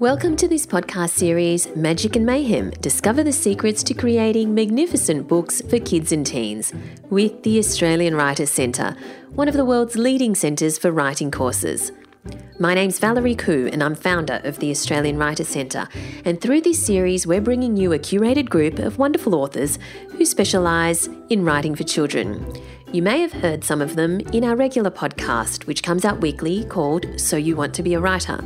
Welcome to this podcast series, Magic and Mayhem Discover the Secrets to Creating Magnificent Books for Kids and Teens, with the Australian Writers Centre, one of the world's leading centres for writing courses. My name's Valerie Khoo, and I'm founder of the Australian Writers Centre. And through this series, we're bringing you a curated group of wonderful authors who specialise in writing for children. You may have heard some of them in our regular podcast, which comes out weekly called So You Want to Be a Writer.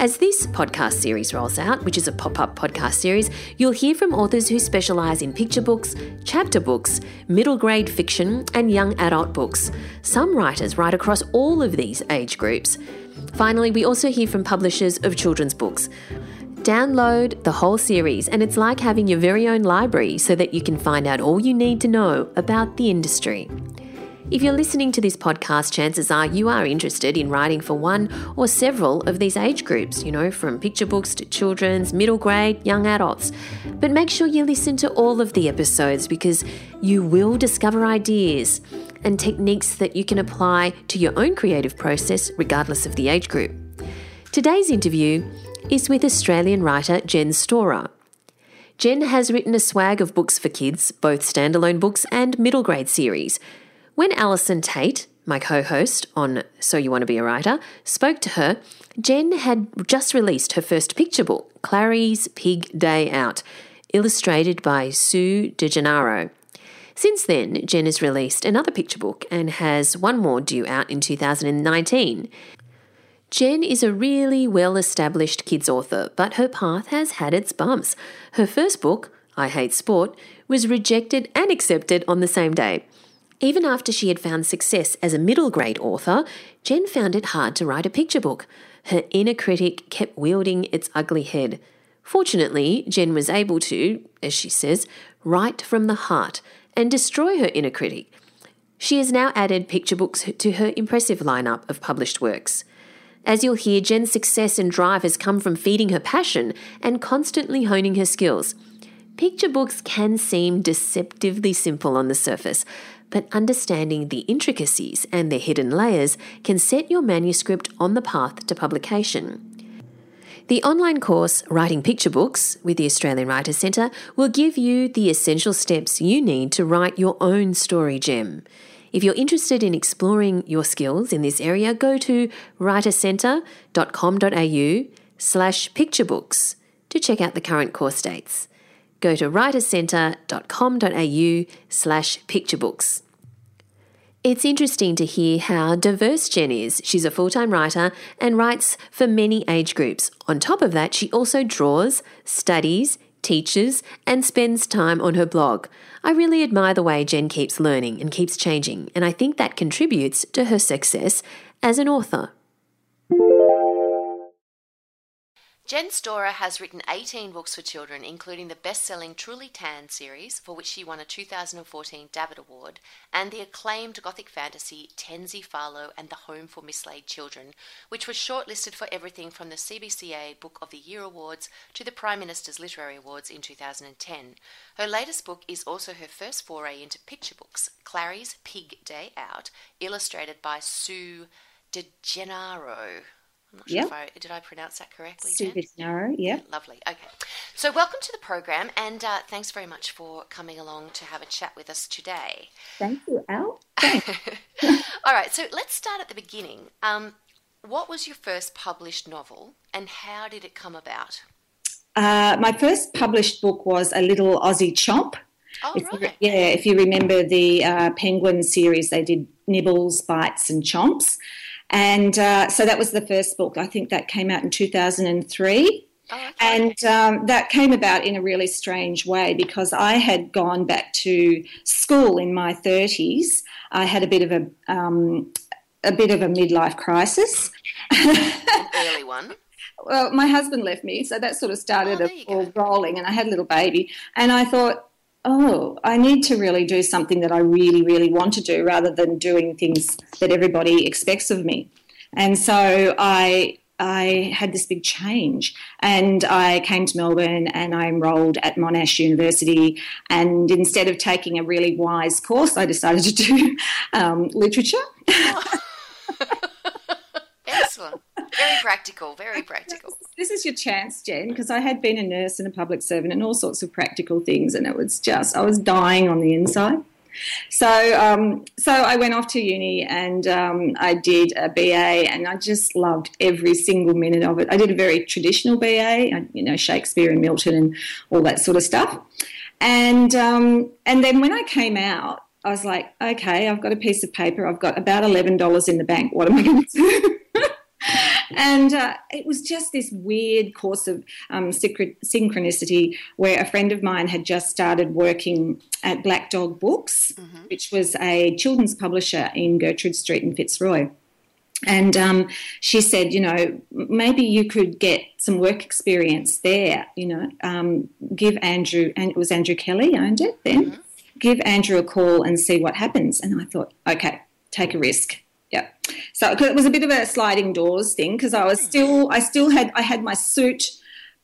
As this podcast series rolls out, which is a pop up podcast series, you'll hear from authors who specialise in picture books, chapter books, middle grade fiction, and young adult books. Some writers write across all of these age groups. Finally, we also hear from publishers of children's books. Download the whole series, and it's like having your very own library so that you can find out all you need to know about the industry. If you're listening to this podcast, chances are you are interested in writing for one or several of these age groups, you know, from picture books to children's, middle grade, young adults. But make sure you listen to all of the episodes because you will discover ideas and techniques that you can apply to your own creative process, regardless of the age group. Today's interview is with Australian writer Jen Storer. Jen has written a swag of books for kids, both standalone books and middle grade series. When Allison Tait, my co host on So You Want to Be a Writer, spoke to her, Jen had just released her first picture book, Clarrie's Pig Day Out, illustrated by Sue DeGennaro. Since then, Jen has released another picture book and has one more due out in 2019. Jen is a really well established kids author, but her path has had its bumps. Her first book, I Hate Sport, was rejected and accepted on the same day. Even after she had found success as a middle grade author, Jen found it hard to write a picture book. Her inner critic kept wielding its ugly head. Fortunately, Jen was able to, as she says, write from the heart and destroy her inner critic. She has now added picture books to her impressive lineup of published works. As you'll hear, Jen's success and drive has come from feeding her passion and constantly honing her skills. Picture books can seem deceptively simple on the surface, but understanding the intricacies and their hidden layers can set your manuscript on the path to publication. The online course Writing Picture Books with the Australian Writers Centre will give you the essential steps you need to write your own story gem. If you're interested in exploring your skills in this area, go to writercentre.com.au slash picturebooks to check out the current course dates go to writercentre.com.au slash picturebooks. It's interesting to hear how diverse Jen is. She's a full time writer and writes for many age groups. On top of that, she also draws, studies, teaches, and spends time on her blog. I really admire the way Jen keeps learning and keeps changing, and I think that contributes to her success as an author. Jen Storer has written 18 books for children, including the best selling Truly Tan series, for which she won a 2014 Davitt Award, and the acclaimed gothic fantasy Tensy Farlow and the Home for Mislaid Children, which was shortlisted for everything from the CBCA Book of the Year Awards to the Prime Minister's Literary Awards in 2010. Her latest book is also her first foray into picture books, Clarrie's Pig Day Out, illustrated by Sue DeGennaro. I'm not sure Yep. if I did I pronounce that correctly. Visnaro, yeah. Lovely. Okay. So, welcome to the program, and uh, thanks very much for coming along to have a chat with us today. Thank you, Al. All right. So, let's start at the beginning. Um, what was your first published novel, and how did it come about? Uh, my first published book was a little Aussie chomp. Oh, If you right. yeah, if you remember the uh, Penguin series, they did nibbles, bites, and chomps. And uh, so that was the first book. I think that came out in 2003. Oh, okay. And um, that came about in a really strange way because I had gone back to school in my 30s. I had a bit of a um, a bit of a midlife crisis. An early one. well, my husband left me, so that sort of started Oh, a there ball rolling, and I had a little baby, and I thought, oh, I need to really do something that I really, really want to do, rather than doing things that everybody expects of me. And so I. I had this big change, and I came to Melbourne and I enrolled at Monash University. And instead of taking a really wise course, I decided to do um, literature. Excellent. very practical, very practical. This is your chance, Jen, because I had been a nurse and a public servant and all sorts of practical things, and it was just I was dying on the inside. So, um, so I went off to uni and um, I did a BA, and I just loved every single minute of it. I did a very traditional BA, you know, Shakespeare and Milton and all that sort of stuff. And um, and then when I came out, I was like, okay, I've got a piece of paper. I've got about eleven dollars in the bank. What am I going to do? and uh, it was just this weird course of um, synchronicity where a friend of mine had just started working at Black Dog Books, mm-hmm. which was a children's publisher in Gertrude Street in Fitzroy. And um, she said, you know, maybe you could get some work experience there. You know, um, give Andrew, and it was Andrew Kelly owned it then. Mm-hmm. Give Andrew a call and see what happens. And I thought, okay, take a risk. Yeah. So it was a bit of a sliding doors thing because I was still, I still had, I had my suit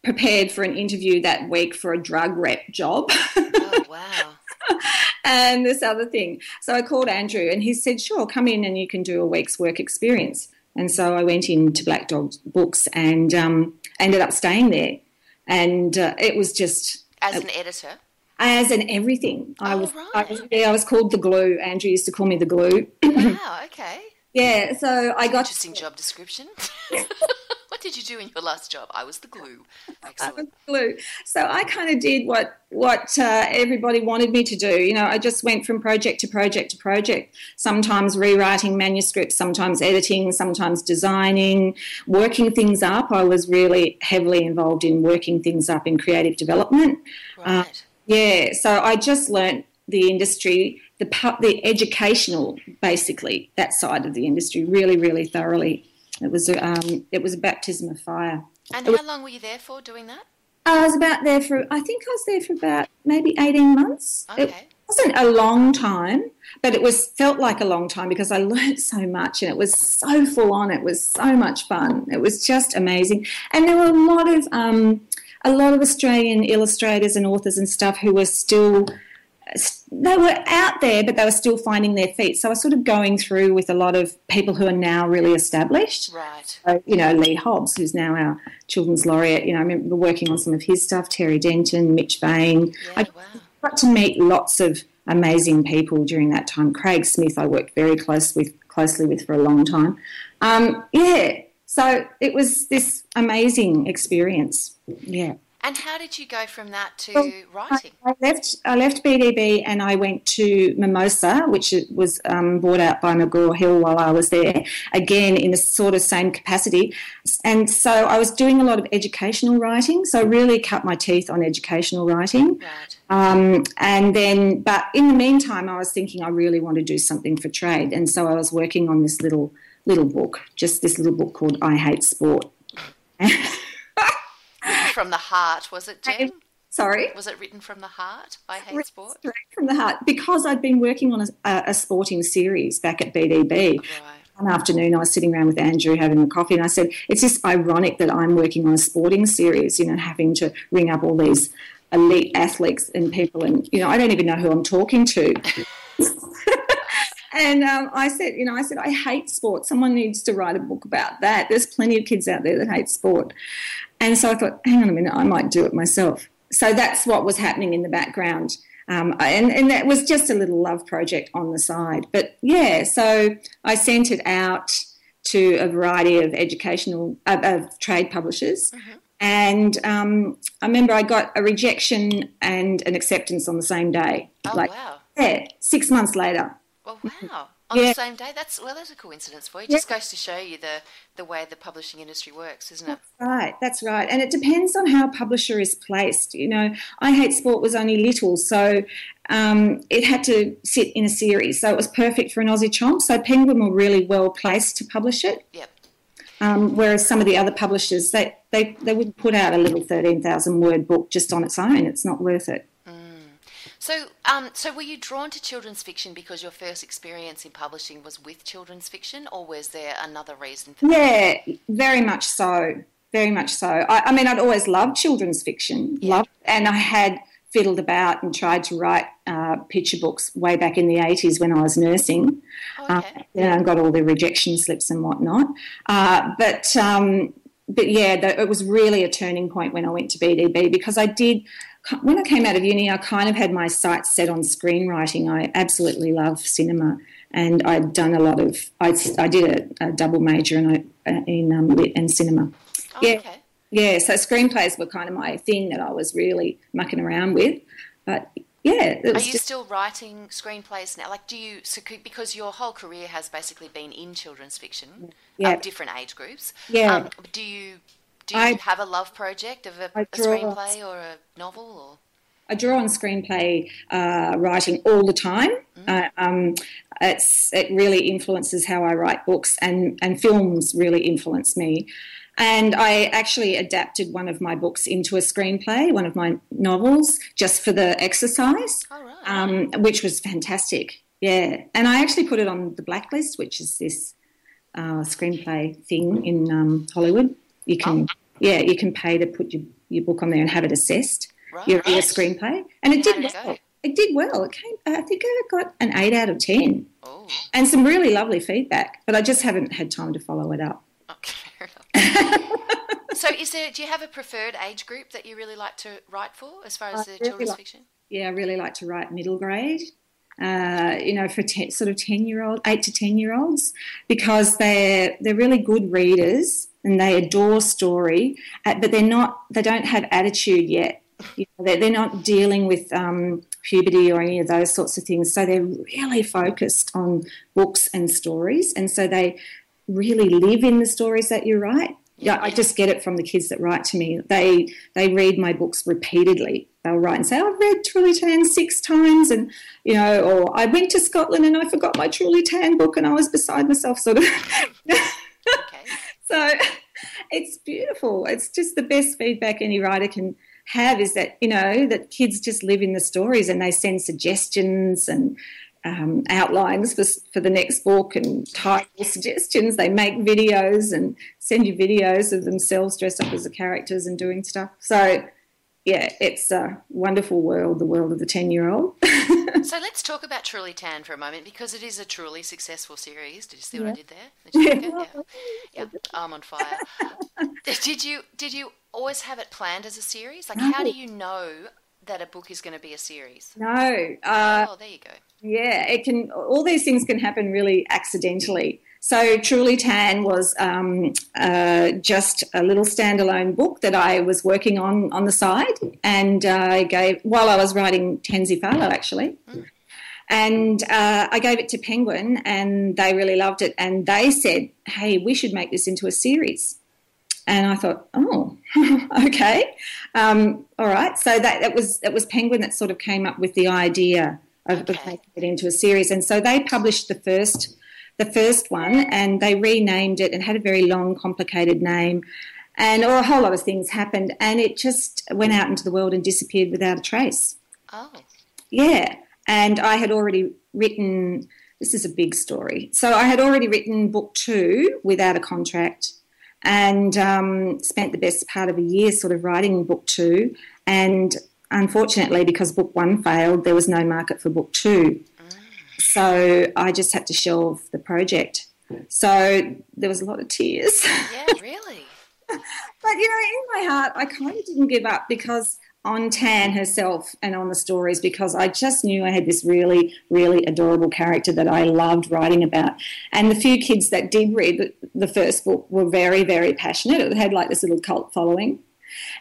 prepared for an interview that week for a drug rep job. Oh, wow. and this other thing. So I called Andrew and he said, sure, come in and you can do a week's work experience. And so I went into Black Dog Books and um, ended up staying there. And uh, it was just. As an editor? As an everything. I was, right. I was, yeah, I was called the glue. Andrew used to call me the glue. wow, okay. Yeah, so I got interesting job description. what did you do in your last job? I was the glue. Excellent. I was glue. So I kind of did what what uh, everybody wanted me to do. You know, I just went from project to project to project. Sometimes rewriting manuscripts, sometimes editing, sometimes designing, working things up. I was really heavily involved in working things up in creative development. Right. Uh, yeah. So I just learnt the industry the the educational, basically that side of the industry, really, really thoroughly. It was a, um, it was a baptism of fire. And how long were you there for doing that? I was about there for I think I was there for about maybe eighteen months. Okay. It wasn't a long time, but it was felt like a long time because I learned so much and it was so full on. It was so much fun. It was just amazing, and there were a lot of um, a lot of Australian illustrators and authors and stuff who were still they were out there, but they were still finding their feet. So I was sort of going through with a lot of people who are now really established. Right. So, you know, Leigh Hobbs, who's now our children's laureate. You know, I remember working on some of his stuff. Terry Denton, Mitch Vane. Yeah, I wow. got to meet lots of amazing people during that time. Craig Smith, I worked very close with closely with for a long time. Um, yeah. So it was this amazing experience. Yeah. And how did you go from that to well, writing? I, I, left. I left BDB and I went to Mimosa, which was um, bought out by McGraw Hill while I was there. Again, in the sort of same capacity, and so I was doing a lot of educational writing. So I really cut my teeth on educational writing. Right. Um, and then, but in the meantime, I was thinking I really want to do something for trade, and so I was working on this little little book, just this little book called I Hate Sport. from the heart, was it, Jen? Sorry? Was it written from the heart? I hate sport? Straight from the heart. Because I'd been working on a, a sporting series back at BDB. Right. One afternoon, I was sitting around with Andrew having a coffee, and I said, It's just ironic that I'm working on a sporting series, you know, having to ring up all these elite athletes and people, and, you know, I don't even know who I'm talking to. And um, I said, you know, I said, I hate sport. Someone needs to write a book about that. There's plenty of kids out there that hate sport. And so I thought, hang on a minute, I might do it myself. So that's what was happening in the background. Um, and, and that was just a little love project on the side. But yeah, so I sent it out to a variety of educational, uh, of trade publishers. Mm-hmm. And um, I remember I got a rejection and an acceptance on the same day. Oh, like, wow. Yeah, six months later. Well, wow on yeah. the same day. That's well, that's a coincidence for you. It just goes to show you the the way the publishing industry works, isn't it? That's right. That's right. And it depends on how a publisher is placed. You know, I Hate Sport was only little, so um, it had to sit in a series, so it was perfect for an Aussie chomp. So Penguin were really well placed to publish it. Yep. Um, whereas some of the other publishers, they, they, they would put out a little 13,000 word book just on its own. It's not worth it. So, um, so were you drawn to children's fiction because your first experience in publishing was with children's fiction, or was there another reason for that? Yeah, very much so. Very much so. I, I mean, I'd always loved children's fiction, yeah. loved, and I had fiddled about and tried to write uh, picture books way back in the 80s when I was nursing. Oh, Uh, okay. and got all the rejection slips and whatnot. Uh, but um, but yeah, the, it was really a turning point when I went to BDB because I did. When I came out of uni, I kind of had my sights set on screenwriting. I absolutely love cinema, and I'd done a lot of. I, I did a, a double major in, in um, lit and cinema. Oh, yeah. okay. Yeah, so screenplays were kind of my thing that I was really mucking around with. But yeah, it Are you just still writing screenplays now? Like, do you so because your whole career has basically been in children's fiction, Yeah. of different age groups? Yeah. Um, do you do you I- have a love project of a, draw- screenplay or a novel or? I draw on screenplay uh, writing all the time. Mm. Uh, um, it's it really influences how I write books, and and films really influence me. And I actually adapted one of my books into a screenplay, one of my novels, just for the exercise, right. um, which was fantastic. Yeah, and I actually put it on the blacklist, which is this uh, screenplay thing in um, Hollywood. You can, yeah, you can pay to put your, your book on there and have it assessed right. your, your screenplay, and it did well. go? It did well. It came. I think I got an eight out of ten, Oh, and some really lovely feedback. But I just haven't had time to follow it up. okay. so, is there? Do you have a preferred age group that you really like to write for, as far as I the really children's like- fiction? Yeah, I really like to write middle grade. Uh, you know, for ten, sort of ten year old, eight to ten year olds, because they're they're really good readers and they adore story, uh, but they're not. They don't have attitude yet. You know, they're, they're not dealing with um, puberty or any of those sorts of things. So they're really focused on books and stories, and so they really live in the stories that you write. Yeah, I just get it from the kids that write to me. They they read my books repeatedly. They'll write and say, "I've read Truly Tan six times," and you know, or "I went to Scotland and I forgot my Truly Tan book and I was beside myself." Sort of. Okay. so it's beautiful. It's just the best feedback any writer can have is that you know that kids just live in the stories and they send suggestions and um, outlines for, for the next book and title suggestions. They make videos and send you videos of themselves dressed up as the characters and doing stuff. So, yeah, it's a wonderful world, the world of the 10 year old. So let's talk about Truly Tan for a moment because it is a truly successful series. Did you see what I did there? Did Yeah. it? yeah. yeah, I'm on fire. did you did you always have it planned as a series? Like, how do you know that a book is going to be a series? no, uh, oh, there you go. Yeah, it can. All these things can happen really accidentally. So, Truly Tan was um, uh, just a little standalone book that I was working on on the side, and uh, I gave while I was writing Tensy Farlow actually. And uh, I gave it to Penguin, and they really loved it. And they said, "Hey, we should make this into a series." And I thought, "Oh, okay, um, all right." So that, that was that was Penguin that sort of came up with the idea of, of making it into a series. And so they published the first the first one, and they renamed it and had a very long, complicated name. And or a whole lot of things happened, and it just went out into the world and disappeared without a trace. Oh, Yeah. And I had already written, this is a big story. So I had already written book two without a contract and um, spent the best part of a year sort of writing book two. And unfortunately, because book one failed, there was no market for book two. So I just had to shelve the project. So there was a lot of tears. yeah, really. But you know, in my heart, I kind of didn't give up because on Tan herself and on the stories because I just knew I had this really, really adorable character that I loved writing about. And the few kids that did read the, the first book were very, very passionate. It had like this little cult following.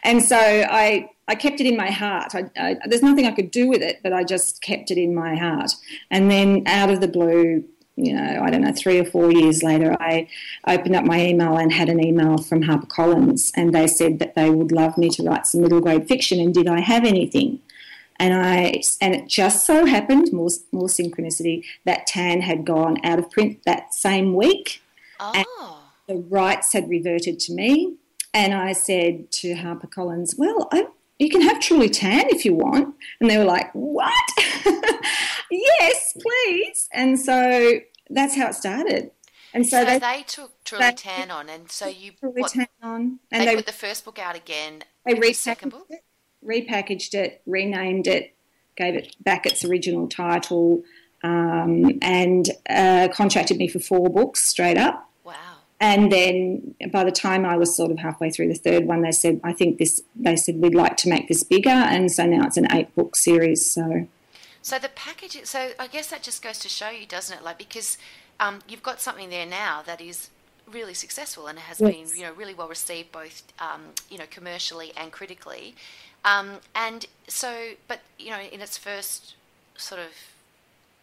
And so I, I kept it in my heart. I, I, there's nothing I could do with it, but I just kept it in my heart. And then out of the blue, you know, I don't know, three or four years later, I opened up my email and had an email from HarperCollins, and they said that they would love me to write some middle grade fiction, and did I have anything? And I and it just so happened, more more synchronicity, that Tan had gone out of print that same week. Oh, The rights had reverted to me, and I said to HarperCollins, "Well, I, you can have Truly Tan if you want." And they were like, "What? yes, please." And so that's how it started. And so, so they, they took Truly they- Tan on, and so you Truly what, Tan on, and they put the first book out again. they with the second repackaged book. it. repackaged it, renamed it, gave it back its original title, um, and uh, contracted me for four books straight up. And then by the time I was sort of halfway through the third one, they said, I think this, they said, we'd like to make this bigger. And so now it's an eight book series. So, So the package, so I guess that just goes to show you, doesn't it? Like, because um, you've got something there now that is really successful and has Yes. been, you know, really well received both, um, you know, commercially and critically. Um, and so, but, you know, in its first sort of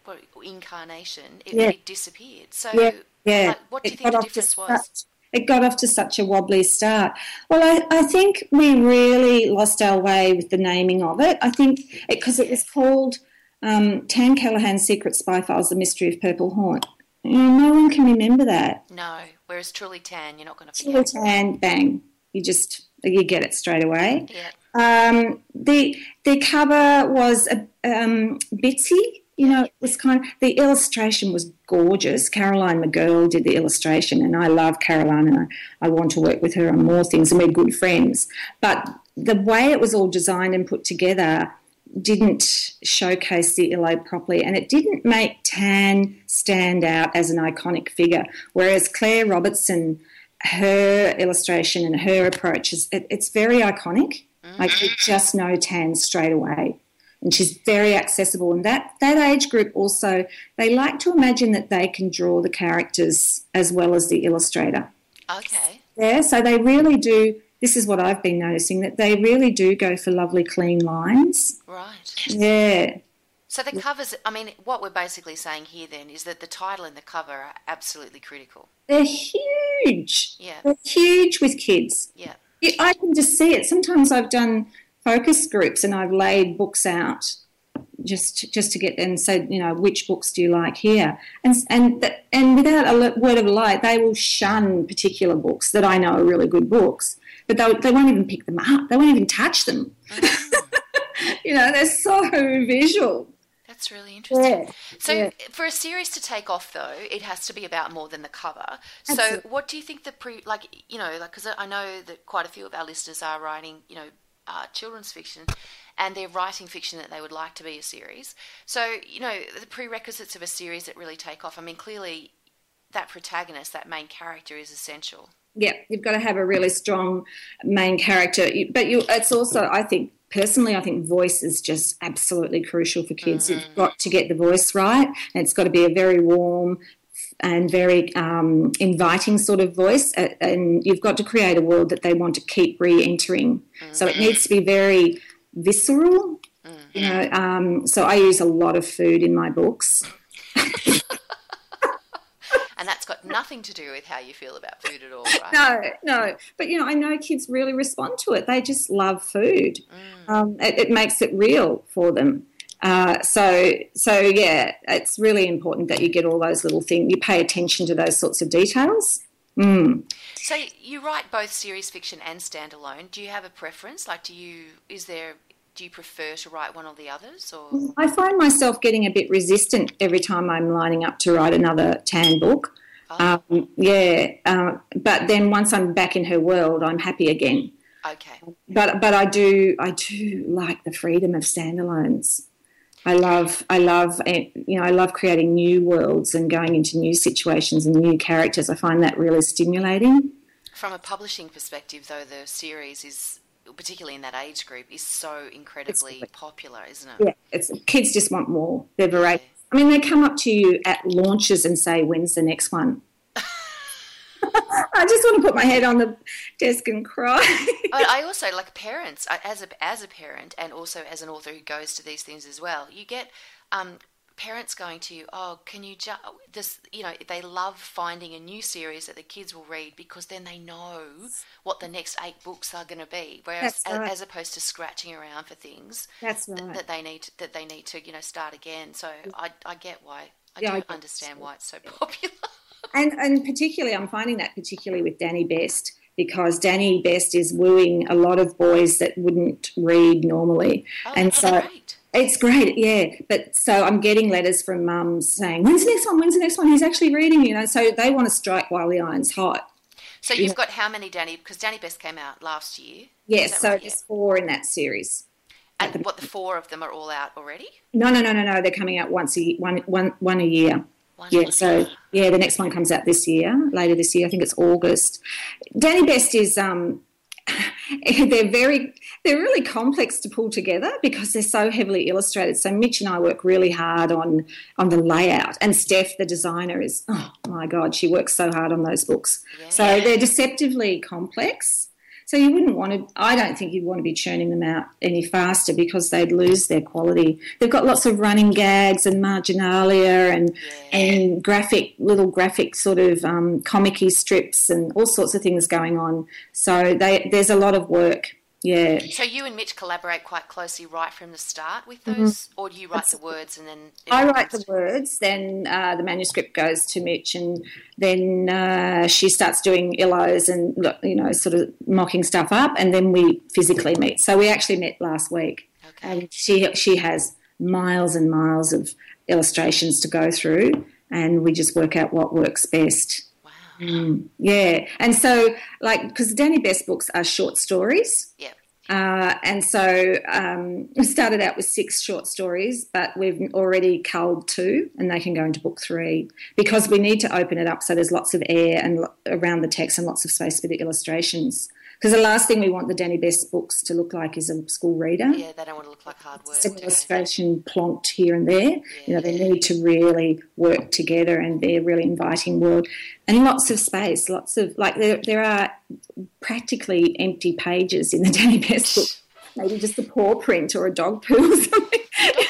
what, incarnation, it Yeah. really disappeared. So, yeah, yeah. like, what do you It think the got off to difference was? such- it got off to such a wobbly start. Well, I, I think we really lost our way with the naming of it. I think because it, was called um, Tan Callahan's Secret Spy Files: The Mystery of Purple Haunt. Mm, No one can remember that. No. Whereas Truly Tan, you're not going to forget. Tan, bang! You just you get it straight away. Yeah. Um, the the cover was a um, bitsy. You know, it was kind of the illustration was gorgeous. Caroline Magerl did the illustration, and I love Caroline, and I, I want to work with her on more things, and we're good friends. But the way it was all designed and put together didn't showcase the illo properly, and it didn't make Tan stand out as an iconic figure. Whereas Claire Robertson, her illustration and her approach is it, it's very iconic. Like you mm. just know Tan straight away, and she's very accessible. And that that age group also they like to imagine that they can draw the characters as well as the illustrator. Okay. Yeah, so they really do. This is what I've been noticing that they really do go for lovely, clean lines. Right. Yeah, So the covers, I mean, what we're basically saying here then is that the title and the cover are absolutely critical. they're huge. Yeah. They're huge with kids. Yeah. Yeah, I can just see it. Sometimes I've done focus groups and I've laid books out just just to get them said, you know, which books do you like here? And and th- and without a word of light, they will shun particular books that I know are really good books, but they they won't even pick them up. They won't even touch them. Mm-hmm. you know, they're so visual. That's really interesting. Yeah, So, yeah. for a series to take off, though, it has to be about more than the cover. So, what do you think the pre, like, you know, like, because I know that quite a few of our listeners are writing, you know, uh, children's fiction, and they're writing fiction that they would like to be a series. So, you know, the prerequisites of a series that really take off. I mean, clearly, that protagonist, that main character, is essential. yeah, you've got to have a really strong main character. But you, it's also, I think, personally, I think voice is just absolutely crucial for kids. You've got to get the voice right, and it's got to be a very warm and very um, inviting sort of voice. And you've got to create a world that they want to keep re-entering. So it needs to be very visceral. You know, um, so I use a lot of food in my books. And that's got nothing to do with how you feel about food at all, right? No, no. But you know, I know kids really respond to it. They just love food. Um, it, it makes it real for them. Uh, so, so yeah, it's really important that you get all those little things. You pay attention to those sorts of details. Mm. So you write both series fiction and standalone. Do you have a preference? Like, do you is there? Do you prefer to write one or the others, or I find myself getting a bit resistant every time I'm lining up to write another tan book. Oh. Um, yeah, uh, but then once I'm back in her world, I'm happy again. okay? but but I do I do like the freedom of standalones. I love I love eh, you know I love creating new worlds and going into new situations and new characters. I find that really stimulating. From a publishing perspective, though, the series is particularly in that age group is so incredibly popular, isn't it? Yeah, it's kids just want more. They're voracious. I mean, they come up to you at launches and say, "When's the next one?" I just want to put my head on the desk and cry. But I also like parents as a as a parent and also as an author who goes to these things as well. You get um, parents going to you, oh, can you just this? You know, they love finding a new series that the kids will read because then they know what the next eight books are going to be. Whereas, right. as, as opposed to scratching around for things That's th- that they need that they need to you know start again. So I I get why I Yeah, do I understand why it's so popular. And and particularly, I'm finding that particularly with Danny Best because Danny Best is wooing a lot of boys that wouldn't read normally, Oh, and oh, so great. it's great, yeah. But so I'm getting letters from mums saying, "When's the next one? When's the next one?" He's actually reading, you know. So they want to strike while the iron's hot. So you've got how many Danny? Because Danny Best came out last year. Yes, Is so right? there's four in that series. And what the four of them are all out already? No, no, no, no, no. They're coming out once a one, one, one a year. One Yeah, so yeah, the next one comes out this year, later this year. I think it's August. Danny Best is um, they're very they're really complex to pull together because they're so heavily illustrated. So Mitch and I work really hard on on the layout, and Steph, the designer, is oh my god, she works so hard on those books. So they're deceptively complex. So you wouldn't want to. I don't think you'd want to be churning them out any faster because they'd lose their quality. They've got lots of running gags and marginalia and and graphic little graphic sort of um, comic-y strips and all sorts of things going on. So they, there's a lot of work. Yeah. So you and Mitch collaborate quite closely right from the start with those, or do you write the words and then? Mm-hmm. I write the words, then uh, the manuscript goes to Mitch, and then uh, she starts doing illos and you know sort of mocking stuff up, and then we physically meet. So we actually met last week, Okay. and she she has miles and miles of illustrations to go through, and we just work out what works best. Wow. Yeah, and so like because Danny Best books are short stories. Yeah. Uh, and so um, we started out with six short stories, but we've already culled two, and they can go into book three because we need to open it up so there's lots of air and lo- around the text and lots of space for the illustrations. Because the last thing we want the Danny Best books to look like is a school reader. Yeah, they don't want to look like hard work. Do they? illustration plonked here and there. Yeah. You know, they need to really work together and be a really inviting world. And lots of space, lots of, like, there, there are practically empty pages in the Danny Best book. Maybe just a paw print or a dog poo or something.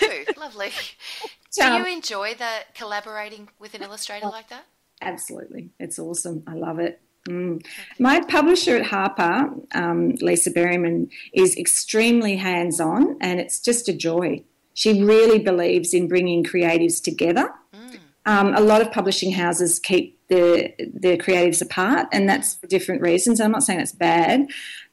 Ooh, lovely. Do Um, you enjoy the collaborating with an illustrator like that? Absolutely. It's awesome. I love it. Mm. My publisher at Harper, um, Lisa Berryman, is extremely hands on and it's just a joy. She really believes in bringing creatives together. Um, a lot of publishing houses keep the, the creatives apart, and that's for different reasons. I'm not saying it's bad,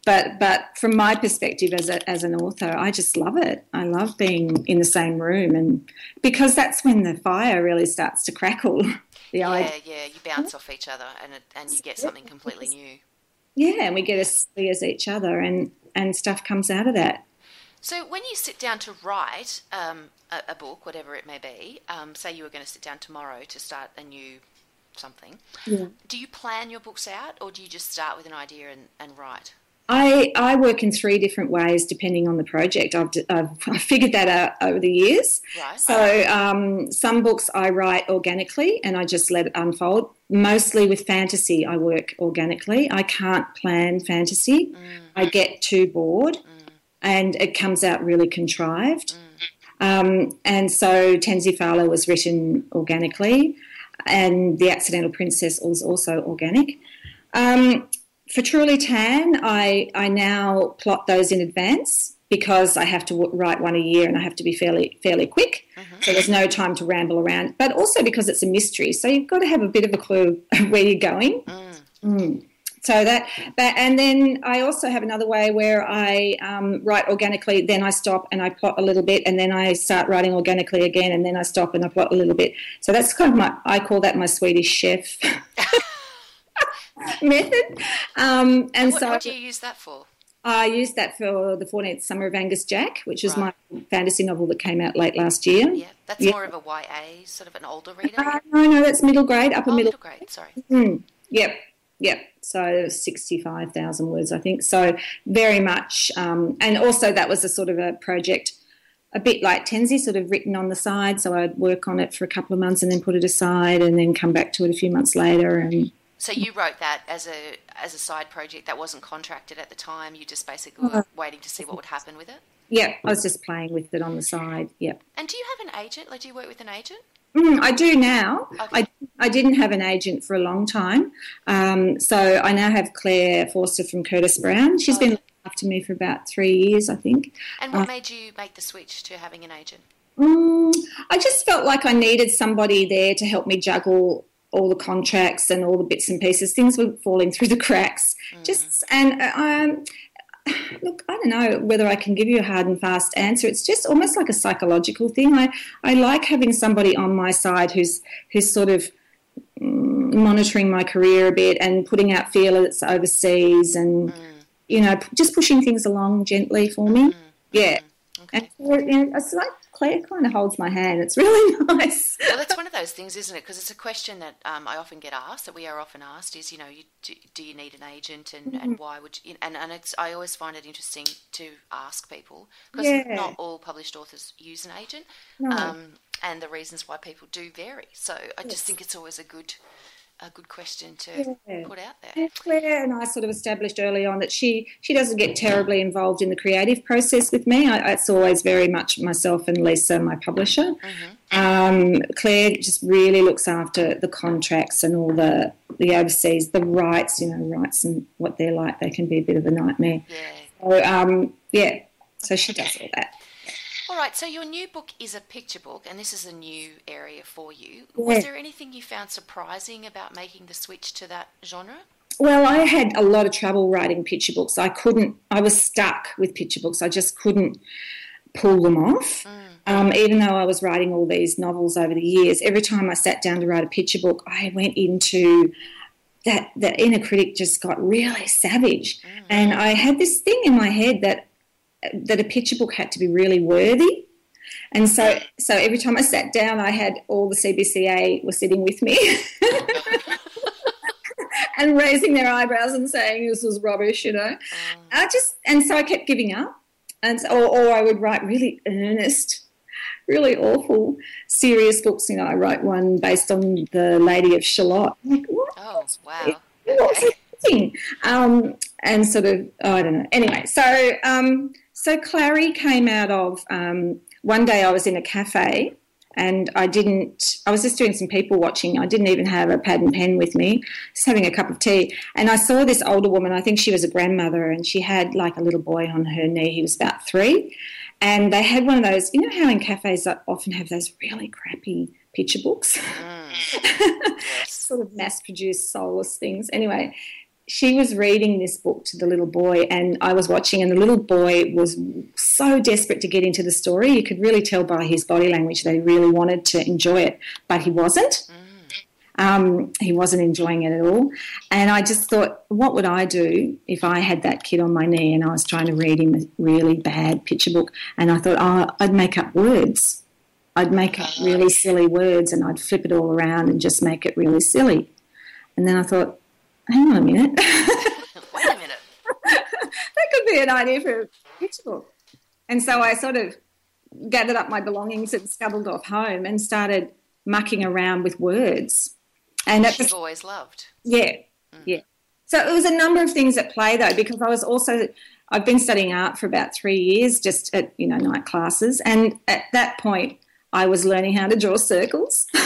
but but from my perspective as a, as an author, I just love it. I love being in the same room, and because that's when the fire really starts to crackle. The idea. Yeah, yeah. You bounce off each other, and and you get something completely new. Yeah, and we get as silly as each other, and and stuff comes out of that. So when you sit down to write um, a, a book, whatever it may be, um, say you were going to sit down tomorrow to start a new something, Yeah. do you plan your books out, or do you just start with an idea and, and write? I, I work in three different ways depending on the project. I've, I've, figured that out over the years. Right. So um, some books I write organically and I just let it unfold. Mostly with fantasy, I work organically. I can't plan fantasy. I get too bored and it comes out really contrived. Um, and so Tensy Farlow was written organically and The Accidental Princess was also organic. Um, for Truly Tan, I, I now plot those in advance because I have to w- write one a year and I have to be fairly fairly quick. So there's no time to ramble around, but also because it's a mystery, so you've got to have a bit of a clue where you're going. Mm. So that, that, and then I also have another way where I um, write organically, then I stop and I plot a little bit, and then I start writing organically again, and then I stop and I plot a little bit. So that's kind of my, I call that my Swedish chef method. Um, and What, so what do you use that for? I used that for the 14th Summer of Angus Jack, which is Right. my fantasy novel that came out late last year. Yeah, that's Yeah. more of a YA, sort of an older reader. Uh, no, no, that's middle grade, upper oh, middle. middle grade, sorry. Mm, yep, yep. So 65,000 words, I think. So very much. Um, and also, that was a sort of a project, a bit like Tensy, sort of written on the side. So I'd work on it for a couple of months and then put it aside and then come back to it a few months later. And So you wrote that as a as a side project that wasn't contracted at the time. You just basically were waiting to see what would happen with it. yeah, I was just playing with it on the side. Yep. And do you have an agent? Like, do you work with an agent? Mm, I do now. Okay. I, I didn't have an agent for a long time. Um, so I now have Claire Forster from Curtis Brown. She's been looking after me for about three years, I think. And what made you make the switch to having an agent? Mm, I just felt like I needed somebody there to help me juggle all the contracts and all the bits and pieces. Things were falling through the cracks. Just and uh, um, look, I don't know whether I can give you a hard and fast answer. It's just almost like a psychological thing. I I like having somebody on my side who's who's sort of mm, monitoring my career a bit and putting out feelers overseas and you know just pushing things along gently for me. Yeah. Okay. And you know, it's like Claire kind of holds my hand. It's really nice. well, that's one of those things, isn't it? Because it's a question that um, I often get asked, that we are often asked, is you know, you, do, do, you need an agent, and, mm-hmm. and why would you? And and it's I always find it interesting to ask people because yeah. not all published authors use an agent, no. um, and the reasons why people do vary. So I yes. just think it's always a good a good question to yeah. put out there. Claire and I sort of established early on that she she doesn't get terribly involved in the creative process with me. I, it's always very much myself and Lisa, my publisher. Mm-hmm. Um, Claire just really looks after the contracts and all the the overseas, the rights, you know, rights and what they're like. They can be a bit of a nightmare. Yeah. So, um, yeah. So she does all that. All right, so your new book is a picture book, and this is a new area for you. Yeah. Was there anything you found surprising about making the switch to that genre? Well, I had a lot of trouble writing picture books. I couldn't, I was stuck with picture books. I just couldn't pull them off. Mm. Um, even though I was writing all these novels over the years, every time I sat down to write a picture book, I went into that the inner critic just got really savage. Mm. And I had this thing in my head that that a picture book had to be really worthy. And so, so every time I sat down, I had all the CBCA were sitting with me and raising their eyebrows and saying this was rubbish, you know. Mm. I just and so I kept giving up, and or, or I would write really earnest, really awful, serious books. You know, I wrote one based on the Lady of Shalott. Like, what? Oh wow! What's okay. Um, and sort of, oh, I don't know. Anyway, so um, so Clarrie came out of um, one day I was in a cafe and I didn't, I was just doing some people watching. I didn't even have a pad and pen with me, just having a cup of tea. And I saw this older woman, I think she was a grandmother, and she had like a little boy on her knee. He was about three. And they had one of those, you know how in cafes they often have those really crappy picture books? Mm. sort of mass produced soulless things. Anyway, she was reading this book to the little boy, and I was watching, and the little boy was so desperate to get into the story. You could really tell by his body language that he really wanted to enjoy it, but he wasn't. Mm. Um, he wasn't enjoying it at all. And I just thought, what would I do if I had that kid on my knee and I was trying to read him a really bad picture book? And I thought, oh, I'd make up words. I'd make up really silly words and I'd flip it all around and just make it really silly. And then I thought, hang on a minute. Wait a minute. that could be an idea for a picture book. And so I sort of gathered up my belongings and scuttled off home and started mucking around with words. And Which you've always loved. Yeah, mm. yeah. So it was a number of things at play though, because I was also I've been studying art for about three years, just at you know night classes, and at that point I was learning how to draw circles.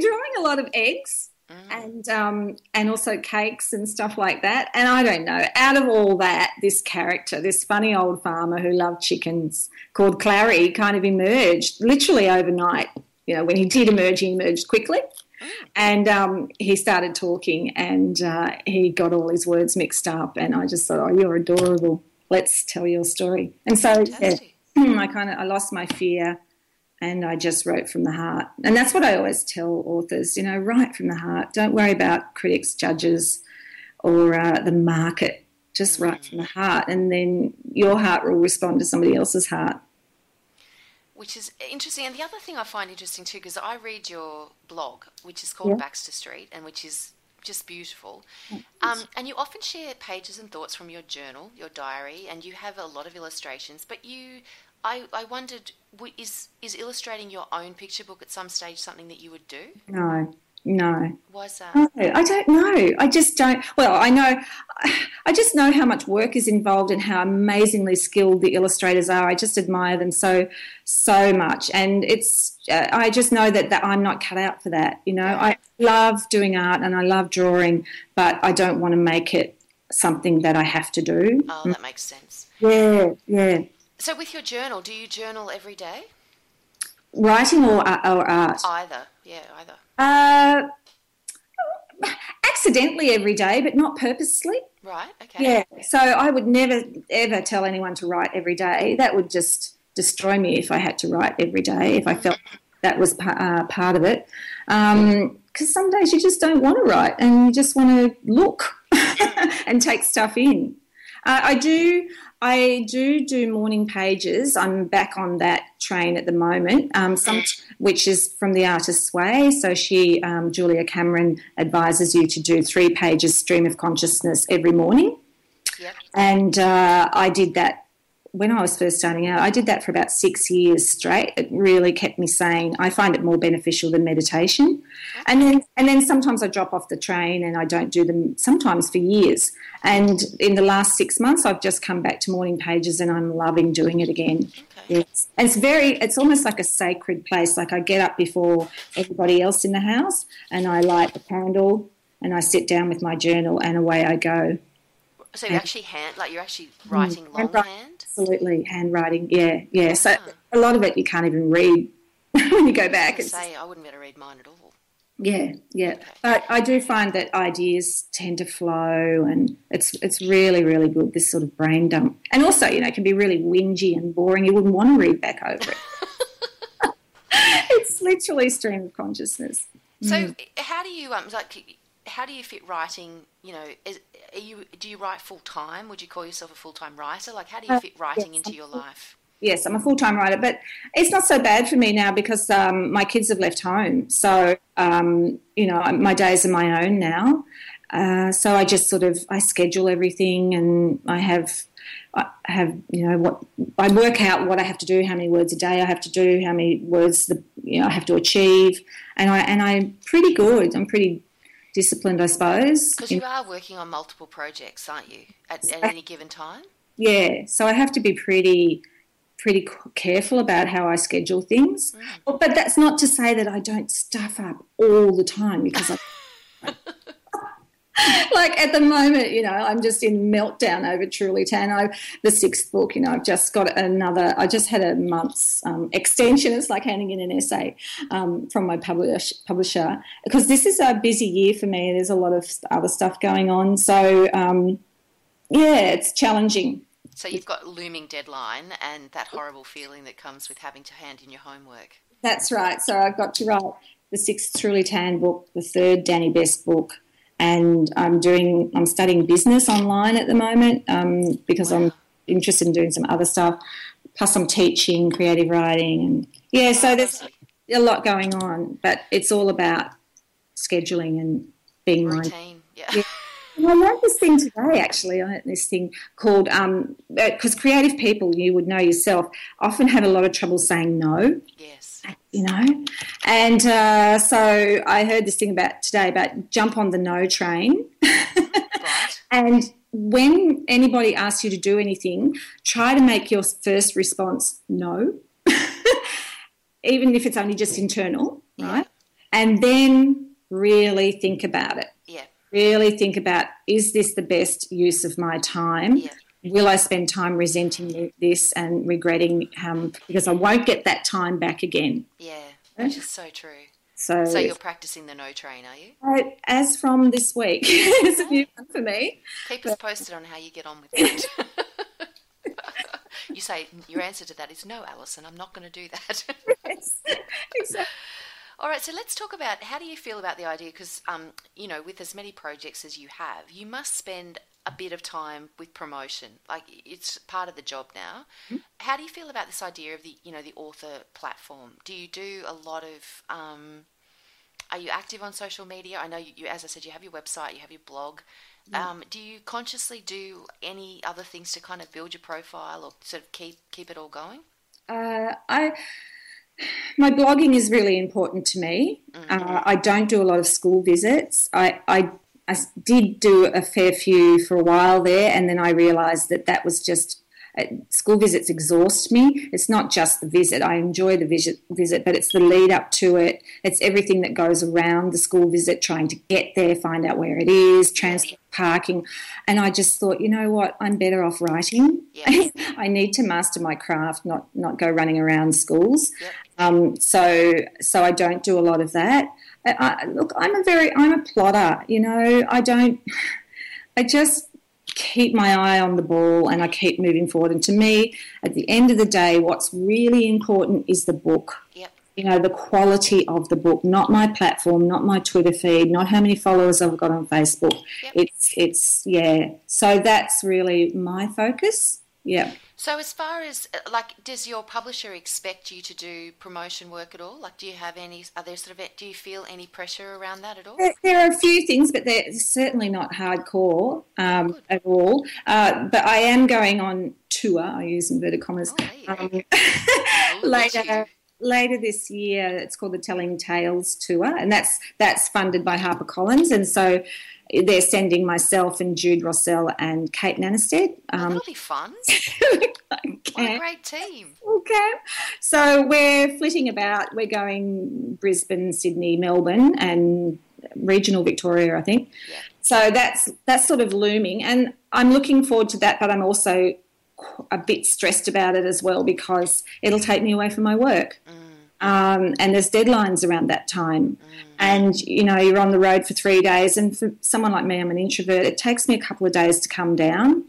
drawing a lot of eggs Mm. And um, and also cakes and stuff like that. And I don't know. Out of all that, this character, this funny old farmer who loved chickens, called Clarrie, kind of emerged literally overnight. You know, when he did emerge, he emerged quickly. Mm. And um, he started talking, and uh, he got all his words mixed up. And I just thought, "Oh, you're adorable. Let's tell your story." And so, yeah, I kind of I lost my fear and I just wrote from the heart. And that's what I always tell authors, you know, write from the heart. Don't worry about critics, judges, or uh, the market. Just write from the heart, and then your heart will respond to somebody else's heart. Which is interesting. And the other thing I find interesting too, because I read your blog, which is called yeah. Baxter Street, and which is just beautiful. Um, and you often share pages and thoughts from your journal, your diary, and you have a lot of illustrations, but you I, I wondered, is is illustrating your own picture book at some stage something that you would do? No, no. Why's that? No, I don't know. I just don't. Well, I know. I just know how much work is involved and how amazingly skilled the illustrators are. I just admire them so so much, and it's. Uh, I just know that, that I'm not cut out for that. You know, I love doing art and I love drawing, but I don't want to make it something that I have to do. Oh, that makes sense. Yeah, yeah. So, with your journal, do you journal every day? Writing or, uh, or art? Either, yeah, either. Uh, accidentally every day, but not purposely. Right, okay. Yeah, so I would never ever tell anyone to write every day. That would just destroy me if I had to write every day, if I felt that was uh, part of it. Because um, some days you just don't want to write and you just want to look and take stuff in. Uh, I do I do do morning pages. I'm back on that train at the moment, um, some, which is from the Artist's Way. So she, um, Julia Cameron, advises you to do three pages stream of consciousness every morning. Yep. And uh, I did that when I was first starting out. I did that for about six years straight. It really kept me sane. I find it more beneficial than meditation. And then, and then sometimes I drop off the train and I don't do them. Sometimes for years. And in the last six months, I've just come back to morning pages and I'm loving doing it again. Okay. Yes. And it's very, it's almost like a sacred place. Like I get up before everybody else in the house and I light a candle and I sit down with my journal and away I go. So you actually hand, like you're actually writing Mm, longhand. handwriting. Absolutely, handwriting. Yeah, yeah. So Ah. a lot of it you can't even read when you go back. was say I wouldn't be able to read mine at all. yeah, yeah. Okay. But I do find that ideas tend to flow, and it's it's really really good. This sort of brain dump, and also you know it can be really whingy and boring. You wouldn't want to read back over it. it's literally stream of consciousness. So Mm. how do you um like how do you fit writing? You know, is, are you do you write full time? Would you call yourself a full time writer? Like how do you Uh, fit writing yes, into your life? yes, I'm a full time writer, but it's not so bad for me now because um, my kids have left home. So, um, you know, my days are my own now. Uh, so I just sort of I schedule everything, and I have I have you know what I work out what I have to do, how many words a day I have to do, how many words the you know I have to achieve, and I and I'm pretty good. I'm pretty disciplined, I suppose. Because you are working on multiple projects, aren't you? At, at any given time. Yeah, so I have to be pretty pretty careful about how I schedule things. But but that's not to say that I don't stuff up all the time because I like at the moment, you know, I'm just in meltdown over Truly Tan. The sixth book, you know, I've just got another. I just had a month's um, extension. It's like handing in an essay um, from my publish, publisher because this is a busy year for me. There's a lot of other stuff going on, so um, yeah, it's challenging. So you've got looming deadline and that horrible feeling that comes with having to hand in your homework. That's right. So I've got to write the sixth Truly Tan book, the third Danny Best book, and I'm doing. I'm studying business online at the moment um, because I'm interested in doing some other stuff. Plus, I'm teaching creative writing, and yeah. So there's a lot going on, but it's all about scheduling and being mindful. Routine. Yeah. Yeah. And I learned this thing today, actually. I learned this thing called because creative people, you would know yourself, often have a lot of trouble saying no yes. You know. And uh, so I heard this thing about today about jump on the no train. Right. and when anybody asks you to do anything, try to make your first response no, even if it's only just internal, right? And then really think about it. Yeah. Really think about is this the best use of my time? Yeah. Will I spend time resenting this and regretting um, because I won't get that time back again? Yeah. Which is so true. So, So you're practicing the no train, are you? uh, as from this week, it's a new one for me. Keep us posted on how you get on with it. you say your answer to that is no, Allison. I'm not going to do that. exactly. All right, so let's talk about how do you feel about the idea? Because, um, you know, with as many projects as you have, you must spend a bit of time with promotion. Like it's part of the job now. How do you feel about this idea of the, you know, the author platform? Do you do a lot of? Um, are you active on social media? I know you, you, as I said, you have your website, you have your blog. Um, do you consciously do any other things to kind of build your profile or sort of keep keep it all going? Uh, I my blogging is really important to me. Uh, I don't do a lot of school visits. I, I I did do a fair few for a while there, and then I realised that that was just uh, school visits exhaust me. It's not just the visit. I enjoy the visit, visit, but it's the lead up to it. It's everything that goes around the school visit, trying to get there, find out where it is, transport, parking. And I just thought, you know what? I'm better off writing. Yes. I need to master my craft, not not go running around schools. Yep. Um, so so I don't do a lot of that. I, look, I'm a very I'm a plotter. You know, I don't. I just keep my eye on the ball and I keep moving forward. And to me, at the end of the day, what's really important is the book. Yep. You know, the quality of the book, not my platform, not my Twitter feed, not how many followers I've got on Facebook. Yep. It's it's yeah. So that's really my focus. Yeah. So, as far as uh, like, does your publisher expect you to do promotion work at all? Like, do you have any? Are there sort of? Do you feel any pressure around that at all? There, are a few things, but they're certainly not hardcore um, at all. Uh, but I am going on tour. I use inverted commas. Oh, um, you. later later this year. It's called the Telling Tales tour, and that's that's funded by HarperCollins, and so they're sending myself and Jude Rossell and Kate Nanestead. Um, that'll be fun. What a great team. Okay. So we're flitting about. We're going Brisbane, Sydney, Melbourne, and regional Victoria, I think. Yeah. So that's that's sort of looming, and I'm looking forward to that. But I'm also a bit stressed about it as well because it'll take me away from my work. Um, and there's deadlines around that time. And you know, you're on the road for three days, and for someone like me, I'm an introvert. It takes me a couple of days to come down.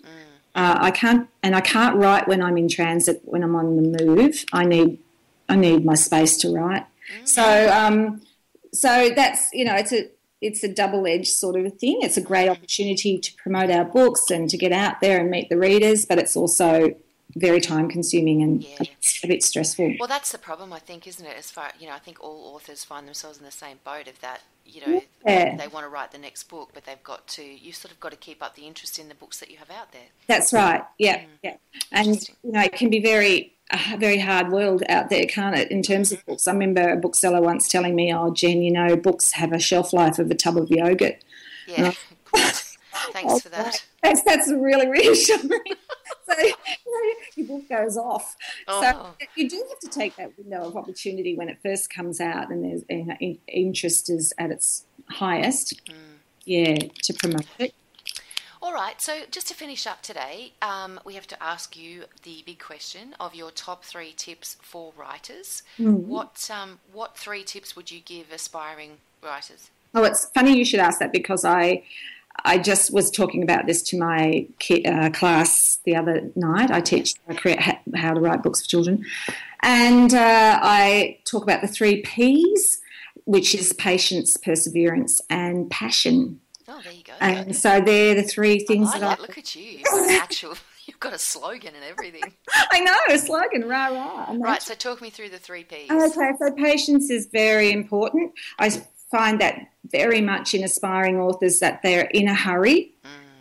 Uh, I can't, and I can't write when I'm in transit. When I'm on the move, I need, I need my space to write. So, um, so that's you know, it's a it's a double edged sort of thing. It's a great opportunity to promote our books and to get out there and meet the readers, but it's also very time consuming and Yeah. a, bit, stressful. Well, that's the problem, I think, isn't it? As far you know, I think all authors find themselves in the same boat of that. You know, Yeah. they want to write the next book, but they've got to. You sort of got to keep up the interest in the books that you have out there. That's right. Yeah, mm. yeah. And you know, it can be very a very hard world out there, can't it? In terms of mm-hmm. books, I remember a bookseller once telling me, "Oh, Jen, you know, books have a shelf life of a tub of yogurt." Yeah. Thanks oh, for that. That's that's really reassuring. so you know, your book goes off. Oh. So you do have to take that window of opportunity when it first comes out, and there's you know, in- interest is at its highest. Mm. Yeah, to promote it. All right. So just to finish up today, um, we have to ask you the big question of your top three tips for writers. What um, what three tips would you give aspiring writers? Oh, it's funny you should ask that because I, I just was talking about this to my uh, class the other night. I teach I create ha- how to write books for children, and uh, I talk about the three P's, which is patience, perseverance, and passion. Oh, there you go. And so they're the three I things like that that. Look at you. You've got actual. You've got a slogan and everything. I, I know a slogan, rah rah. Right. So talk me through the three P's. Okay, so patience is very important. I find that very much in aspiring authors that they're in a hurry,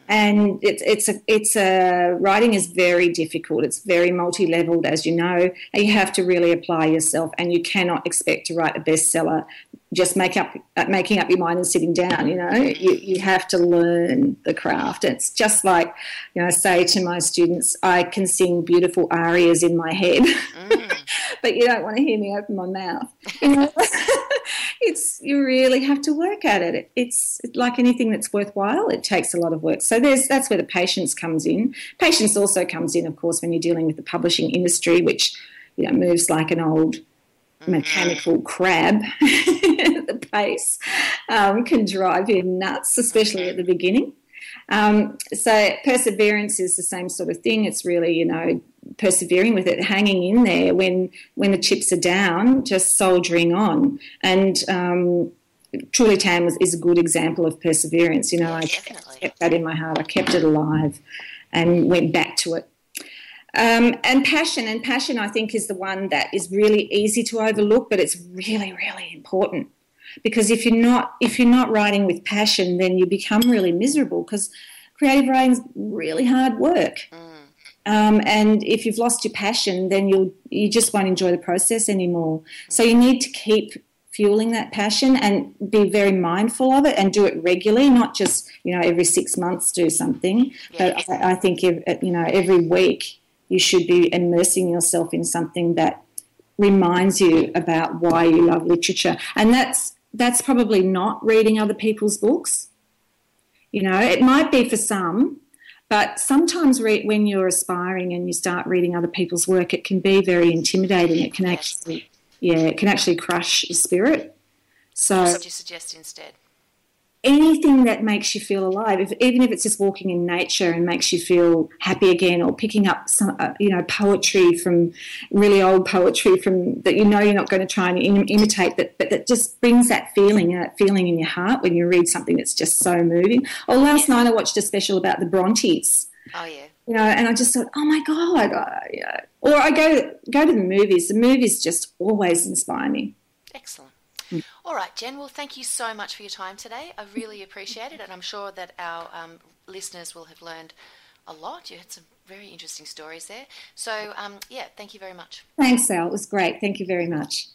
and it's it's a it's a writing is very difficult. It's very multi leveled, as you know, and you have to really apply yourself. And you cannot expect to write a bestseller just make up uh, making up your mind and sitting down. You know, you you have to learn the craft. It's just like you know, I say to my students, I can sing beautiful arias in my head but you don't want to hear me open my mouth. You know, it's you really have to work at it. It's like anything that's worthwhile. It takes a lot of work. So there's that's where the patience comes in. Patience also comes in, of course, when you're dealing with the publishing industry, which you know moves like an old mechanical crab. the pace um, can drive you nuts, especially at the beginning. Um, so perseverance is the same sort of thing. It's really, you know, persevering with it, hanging in there when when the chips are down, just soldiering on. And um, Truly Tan was, is a good example of perseverance. You know, I Definitely. kept that in my heart. I kept it alive and went back to it. Um, and passion, and passion, I think, is the one that is really easy to overlook, but it's really, really important because if you're not if you're not writing with passion, then you become really miserable because creative writing is really hard work. Mm. Um, and if you've lost your passion, then you'll you just won't enjoy the process anymore. Mm. So you need to keep fueling that passion and be very mindful of it and do it regularly, not just you know every six months do something. But I, I think ev- uh, you know every week you should be immersing yourself in something that reminds you about why you love literature, and that's that's probably not reading other people's books. You know, it might be for some, but sometimes re- when you're aspiring and you start reading other people's work, it can be very intimidating. It can actually, yeah, it can actually crush your spirit. So What would you suggest instead? Anything that makes you feel alive, if, even if it's just walking in nature and makes you feel happy again, or picking up some, uh, you know, poetry from really old poetry from that you know you're not going to try and Im- imitate, but but that just brings that feeling, that feeling in your heart when you read something that's just so moving. Or last night I watched a special about the Brontes. Oh yeah. you know, and I just thought, oh my god, I, or I go go to the movies. The movies just always inspire me. Excellent. All right, Jen. Well, thank you so much for your time today. I really appreciate it, and I'm sure that our um, listeners will have learned a lot. You had some very interesting stories there. So, um, yeah, thank you very much. Thanks, Al. It was great. Thank you very much.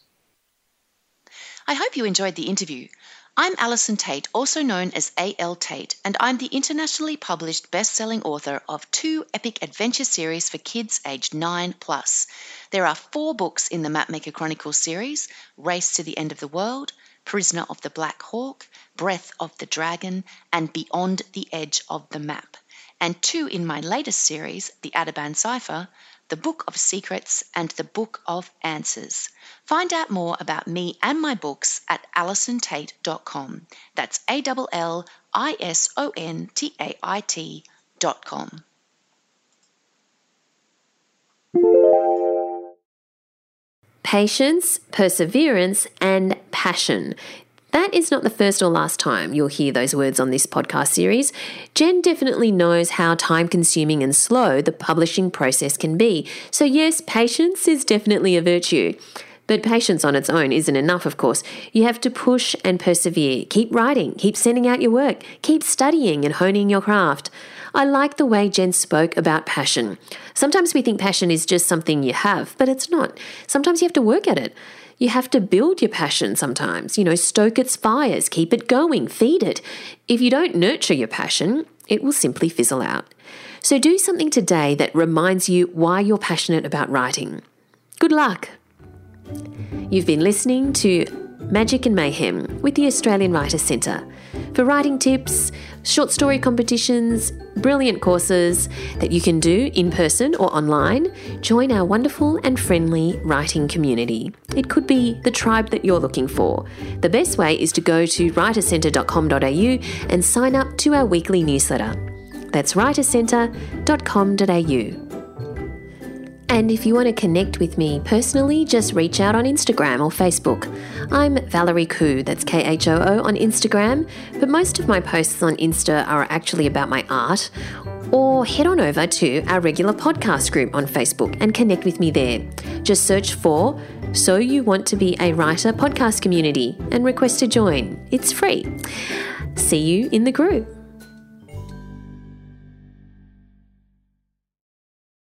I hope you enjoyed the interview. I'm Allison Tait, also known as A.L. Tait, and I'm the internationally published best selling author of two epic adventure series for kids aged 9 plus. There are four books in the Mapmaker Chronicles series Race to the End of the World, Prisoner of the Black Hawk, Breath of the Dragon, and Beyond the Edge of the Map, and two in my latest series, The Ateban Cipher, the Book of Secrets, and the Book of Answers. Find out more about me and my books at allisontait.com. That's A L L I S O N T A I T.com. Patience, perseverance, and passion. That is not the first or last time you'll hear those words on this podcast series. Jen definitely knows how time consuming and slow the publishing process can be. So, yes, patience is definitely a virtue. But patience on its own isn't enough, of course. You have to push and persevere. Keep writing, keep sending out your work, keep studying and honing your craft. I like the way Jen spoke about passion. Sometimes we think passion is just something you have, but it's not. Sometimes you have to work at it. You have to build your passion sometimes, you know, stoke its fires, keep it going, feed it. If you don't nurture your passion, it will simply fizzle out. So do something today that reminds you why you're passionate about writing. Good luck. You've been listening to Magic and Mayhem with the Australian Writers Centre. For writing tips, short story competitions, brilliant courses that you can do in person or online, join our wonderful and friendly writing community. It could be the tribe that you're looking for. The best way is to go to writercentre.com.au and sign up to our weekly newsletter. That's writercentre.com.au. And if you want to connect with me personally, just reach out on Instagram or Facebook. I'm Valerie Khoo, that's K H O O on Instagram, but most of my posts on Insta are actually about my art. Or head on over to our regular podcast group on Facebook and connect with me there. Just search for So You Want to Be a Writer podcast community and request to join. It's free. See you in the group.